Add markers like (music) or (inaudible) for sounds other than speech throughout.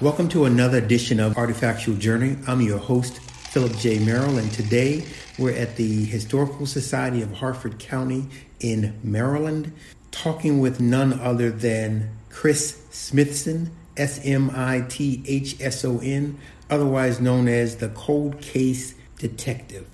Welcome to another edition of Artifactual Journey. I'm your host, Philip J. Merrill, and today we're at the Historical Society of Harford County in Maryland, talking with none other than Chris Smithson, S M I T H S O N, otherwise known as the Cold Case Detective.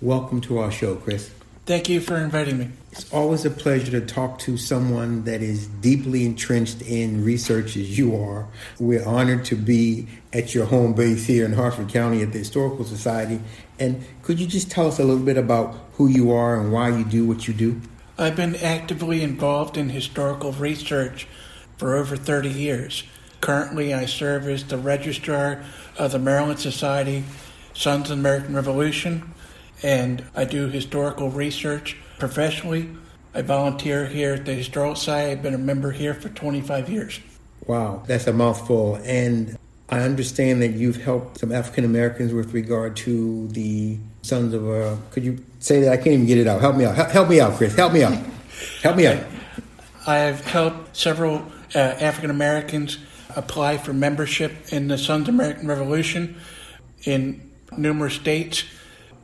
Welcome to our show, Chris. Thank you for inviting me. It's always a pleasure to talk to someone that is deeply entrenched in research as you are. We're honored to be at your home base here in Harford County at the Historical Society. And could you just tell us a little bit about who you are and why you do what you do? I've been actively involved in historical research for over 30 years. Currently, I serve as the registrar of the Maryland Society Sons of the American Revolution and I do historical research professionally. I volunteer here at the Historical Society. I've been a member here for 25 years. Wow, that's a mouthful. And I understand that you've helped some African Americans with regard to the Sons of. Uh, could you say that? I can't even get it out. Help me out. Help me out, Chris. Help me out. Help me out. I have helped several uh, African Americans apply for membership in the Sons of American Revolution in numerous states.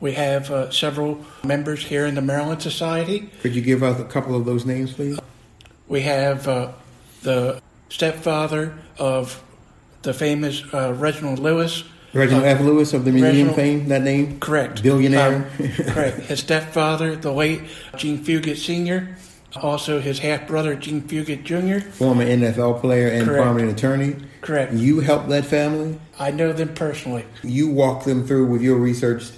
We have uh, several members here in the Maryland Society. Could you give us a couple of those names, please? We have uh, the stepfather of the famous uh, Reginald Lewis. Reginald F. Lewis of the Museum fame, that name? Correct. Billionaire? Um, correct. His stepfather, the late Jean Fugett Sr., also his half brother, Jean Fugett Jr., former NFL player and Correct. prominent attorney. Correct. You helped that family? I know them personally. You walked them through with your research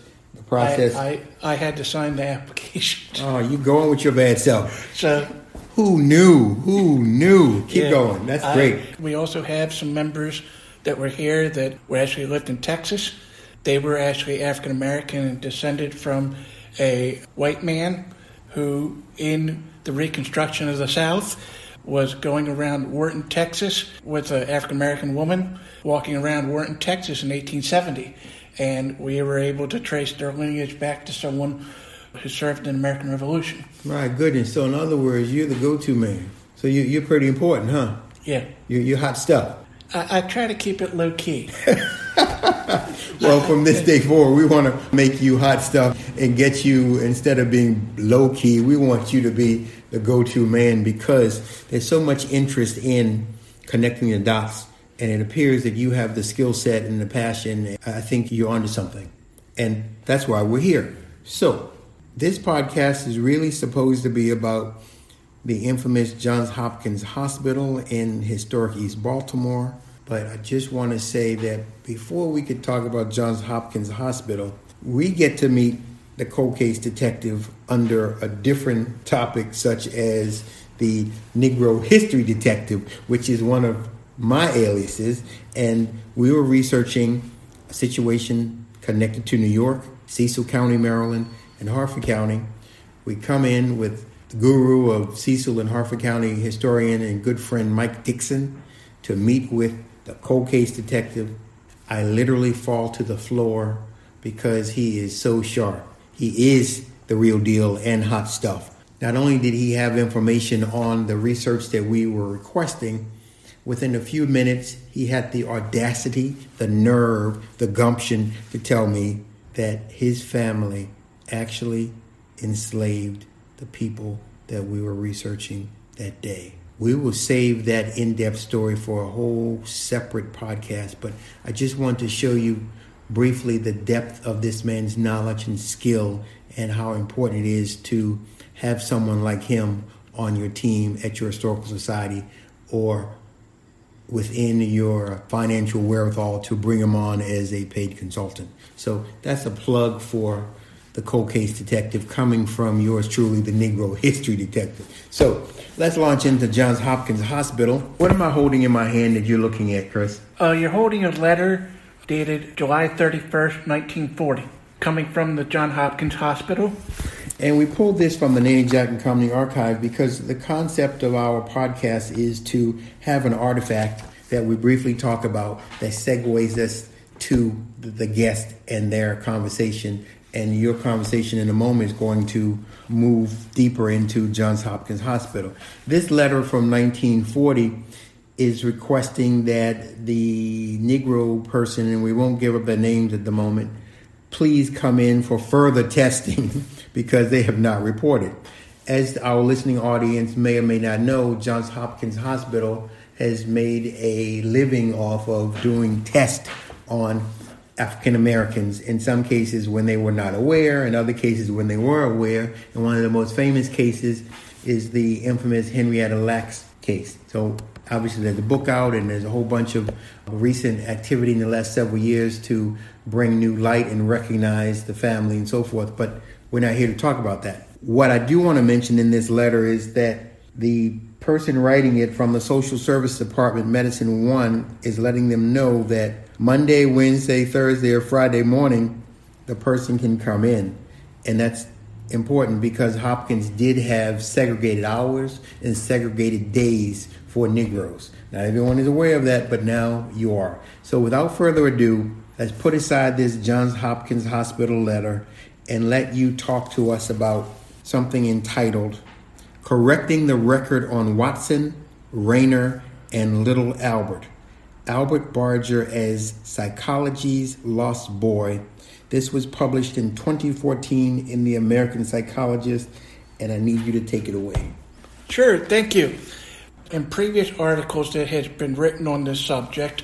process? I, I, I had to sign the application. (laughs) Oh, you going with your bad self. So Who knew? Who knew? Keep yeah, going. That's I- great. we also have some members that were here that were actually lived in Texas. They were actually African American and descended from a white man who, in the Reconstruction of the South, was going around Wharton, Texas, with an African American woman walking around Wharton, Texas in 1870. And we were able to trace their lineage back to someone who served in the American Revolution. My goodness. So, in other words, you're the go to man. So, you, you're pretty important, huh? Yeah. You're, you're hot stuff. I, I try to keep it low key. (laughs) Well, from this day forward, we want to make you hot stuff and get you, instead of being low key, we want you to be the go to man because there's so much interest in connecting the dots. And it appears that you have the skill set and the passion. I think you're onto something. And that's why we're here. So, this podcast is really supposed to be about the infamous Johns Hopkins Hospital in historic East Baltimore. But I just want to say that before we could talk about Johns Hopkins Hospital, we get to meet the cold case detective under a different topic, such as the Negro history detective, which is one of my aliases. And we were researching a situation connected to New York, Cecil County, Maryland, and Harford County. We come in with the guru of Cecil and Harford County historian and good friend Mike Dixon to meet with the cold case detective. I literally fall to the floor because he is so sharp. He is the real deal and hot stuff. Not only did he have information on the research that we were requesting, within a few minutes, he had the audacity, the nerve, the gumption to tell me that his family actually enslaved the people that we were researching that day. We will save that in depth story for a whole separate podcast, but I just want to show you briefly the depth of this man's knowledge and skill and how important it is to have someone like him on your team at your historical society or within your financial wherewithal to bring him on as a paid consultant. So that's a plug for the cold case detective coming from yours truly, the Negro history detective. So let's launch into Johns Hopkins Hospital. What am I holding in my hand that you're looking at, Chris? Uh, you're holding a letter dated July 31st, 1940, coming from the Johns Hopkins Hospital. And we pulled this from the Nanny Jack and Company archive because the concept of our podcast is to have an artifact that we briefly talk about that segues us to the guest and their conversation. And your conversation in a moment is going to move deeper into Johns Hopkins Hospital. This letter from 1940 is requesting that the Negro person, and we won't give up their names at the moment, please come in for further testing (laughs) because they have not reported. As our listening audience may or may not know, Johns Hopkins Hospital has made a living off of doing tests on African Americans, in some cases when they were not aware, in other cases when they were aware. And one of the most famous cases is the infamous Henrietta Lacks case. So obviously there's a book out and there's a whole bunch of recent activity in the last several years to bring new light and recognize the family and so forth. But we're not here to talk about that. What I do want to mention in this letter is that the person writing it from the Social Service Department, Medicine One, is letting them know that Monday, Wednesday, Thursday, or Friday morning, the person can come in. And that's important because Hopkins did have segregated hours and segregated days for Negroes. Not everyone is aware of that, but now you are. So without further ado, let's put aside this Johns Hopkins Hospital letter and let you talk to us about something entitled Correcting the Record on Watson, Rayner, and Little Albert. Albert Barger as Psychology's Lost Boy. This was published in 2014 in the American Psychologist, and I need you to take it away. Sure, thank you. In previous articles that has been written on this subject,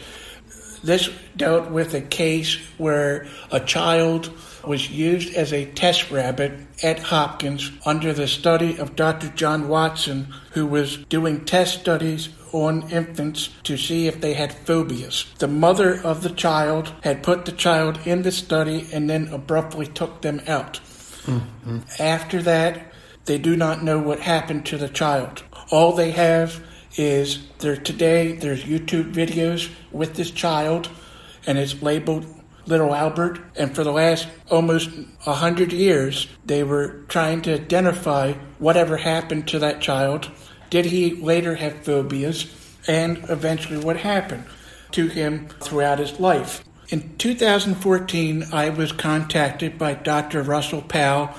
this dealt with a case where a child was used as a test rabbit at Hopkins under the study of Dr. John Watson, who was doing test studies on infants to see if they had phobias. The mother of the child had put the child in the study and then abruptly took them out. Mm-hmm. After that, they do not know what happened to the child. All they have is there today there's YouTube videos with this child and it's labeled little Albert and for the last almost a hundred years they were trying to identify whatever happened to that child did he later have phobias? And eventually, what happened to him throughout his life? In 2014, I was contacted by Dr. Russell Powell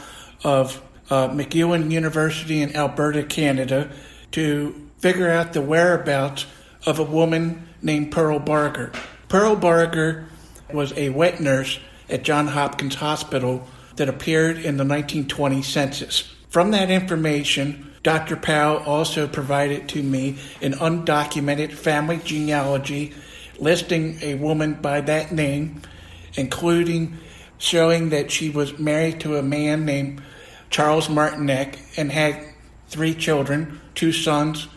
of uh, MacEwan University in Alberta, Canada, to figure out the whereabouts of a woman named Pearl Barger. Pearl Barger was a wet nurse at Johns Hopkins Hospital that appeared in the 1920 census. From that information, Dr. Powell also provided to me an undocumented family genealogy listing a woman by that name, including showing that she was married to a man named Charles Martinek and had three children, two sons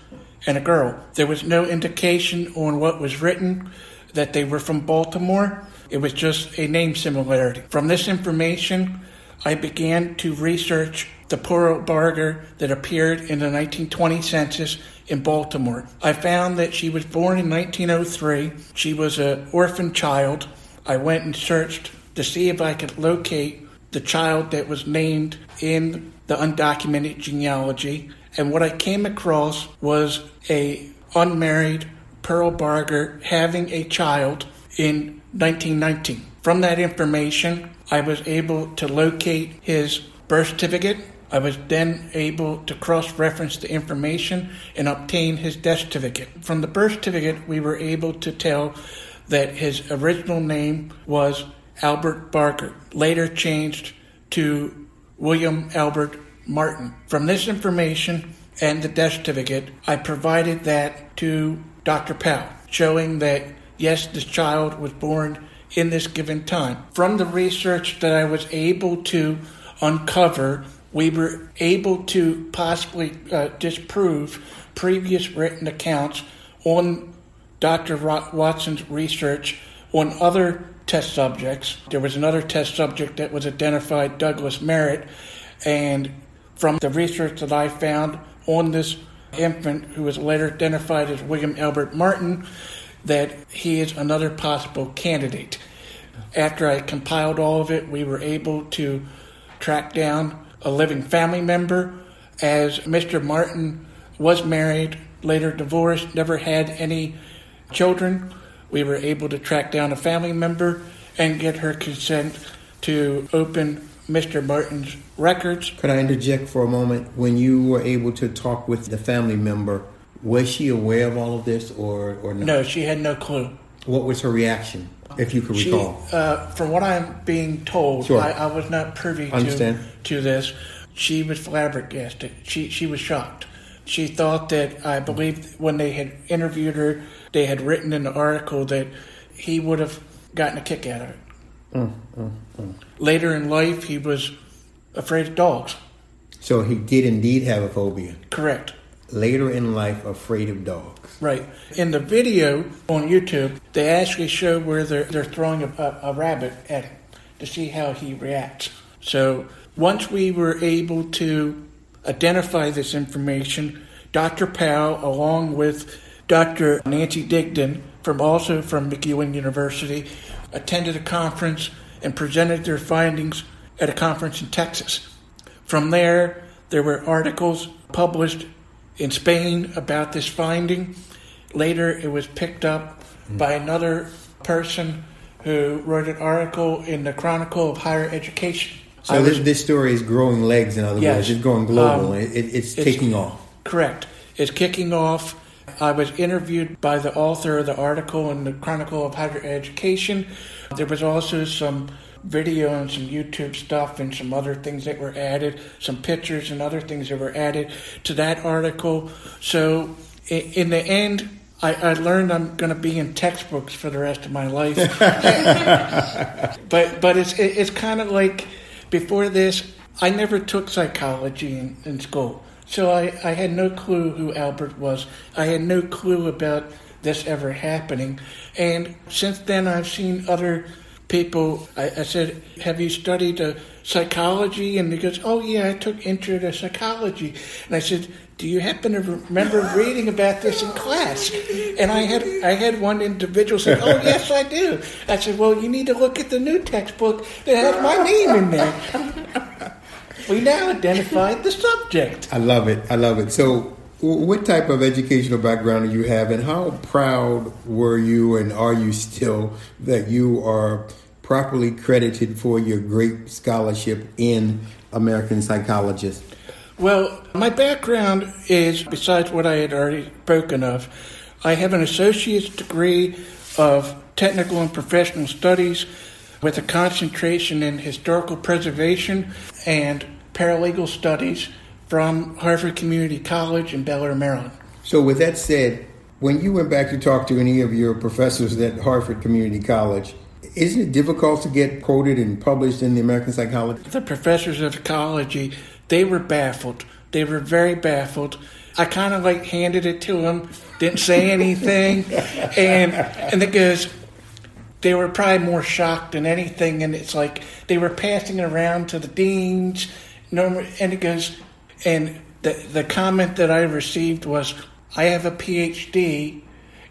and a girl. There was no indication on what was written that they were from Baltimore. It was just a name similarity. From this information, I began to research the Pearl Barger that appeared in the 1920 census in Baltimore. I found that she was born in 1903. She was an orphan child. I went and searched to see if I could locate the child that was named in the undocumented genealogy. And what I came across was a unmarried Pearl Barger having a child in 1919. From that information, I was able to locate his birth certificate I was then able to cross reference the information and obtain his death certificate. From the birth certificate, we were able to tell that his original name was Albert Barger, later changed to William Albert Martin. From this information and the death certificate, I provided that to Dr. Powell, showing that yes, this child was born in this given time. From the research that I was able to uncover we were able to possibly uh, disprove previous written accounts on Dr. Watson's research on other test subjects. There was another test subject that was identified, Douglas Merritte, and from the research that I found on this infant, who was later identified as William Albert Martin, that he is another possible candidate. After I compiled all of it, we were able to track down a living family member, as Mr. Martin was married, later divorced, never had any children. We were able to track down a family member and get her consent to open Mr. Martin's records. Could I interject for a moment? When you were able to talk with the family member, Was she aware of all of this or, or not? No, she had no clue. What was her reaction, if you could She, recall? uh, from what I'm being told, Sure. I, I was not privy to, to this. She was flabbergasted. She she was shocked. She thought that I believe when they had interviewed her, they had written in the article that he would have gotten a kick out of it. Mm, Later in life, he was afraid of dogs. So he did indeed have a phobia. Correct. Later in life, afraid of dogs. Right. In the video on YouTube, they actually show where they're, they're throwing a, a, a rabbit at him to see how he reacts. So once we were able to identify this information, Dr. Powell, along with Dr. Nancy Digdon, from also from MacEwan University, attended a conference and presented their findings at a conference in Texas. From there, there were articles published in Spain about this finding. Later, it was picked up by another person who wrote an article in the Chronicle of Higher Education. So was- this, this story is growing legs, in other Yes. words. It's going global. Um, it, it- it's, it's- taking off. Correct. It's kicking off. I was interviewed by the author of the article in the Chronicle of Higher Education. There was also some video and some YouTube stuff and some other things that were added, some pictures and other things that were added to that article. So, in the end, I, I learned I'm going to be in textbooks for the rest of my life. (laughs) (laughs) but but it's it's kind of like before this, I never took psychology in, in school, so I, I had no clue who Albert was. I had no clue about this ever happening, and since then I've seen other people. I, I said, "Have you studied uh, psychology?" And he goes, "Oh yeah, I took intro to psychology." And I said. Do you happen to remember reading about this in class? And I had I had one individual say, "Oh (laughs) yes, I do." I said, "Well, you need to look at the new textbook that has my name in there." We now identified the subject. I love it. I love it. So, what type of educational background do you have, and how proud were you, and are you still, that you are properly credited for your great scholarship in American Psychologist? Well, my background is, besides what I had already spoken of, I have an associate's degree of technical and professional studies with a concentration in historical preservation and paralegal studies from Harford Community College in Bel Air, Maryland. So, with that said, when you went back to talk to any of your professors at Harford Community College, isn't it difficult to get quoted and published in the American Psychologist? The professors of psychology, they were baffled. They were very baffled. I kind of like handed it to them, didn't say anything, (laughs) and and goes. They were probably more shocked than anything, and it's like they were passing it around to the deans. No, and it goes, and the the comment that I received was, "I have a PhD,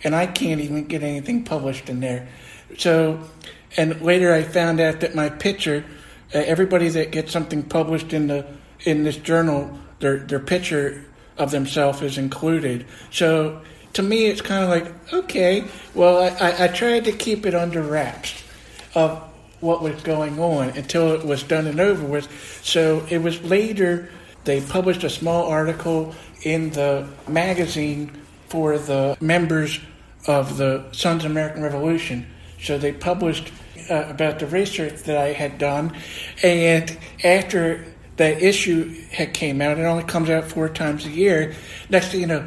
and I can't even get anything published in there." So, and later I found out that my picture, uh, everybody that gets something published in the in this journal, their their picture of themselves is included. So to me, it's kind of like, okay, well, I, I, I tried to keep it under wraps of what was going on until it was done and over with. So it was later they published a small article in the magazine for the members of the Sons of American Revolution. So they published uh, about the research that I had done, and after that issue had came out, it only comes out four times a year. Next thing you know,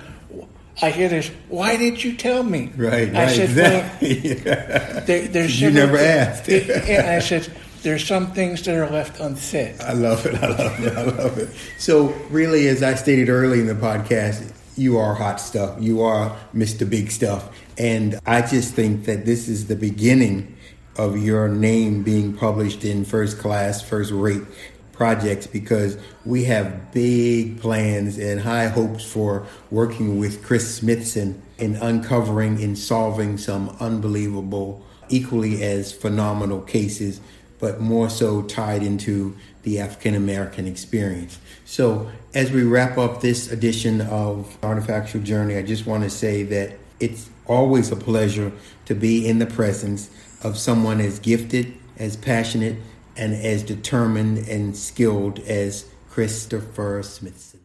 I hear this. Why did you tell me? Right, I right, said, (laughs) exactly. well, (laughs) there, there's You never asked. and I said, there's some things that are left unsaid. I love it. I love it. I love it. So, really, as I stated early in the podcast, you are hot stuff. You are Mr. Big Stuff. And I just think that this is the beginning of your name being published in first class, first rate projects because we have big plans and high hopes for working with Chris Smithson in uncovering and solving some unbelievable, equally as phenomenal cases but more so tied into the African American experience. So, as we wrap up this edition of Artifactual Journey, I just want to say that it's always a pleasure to be in the presence of someone as gifted, as passionate, and as determined and skilled as Christopher Smithson.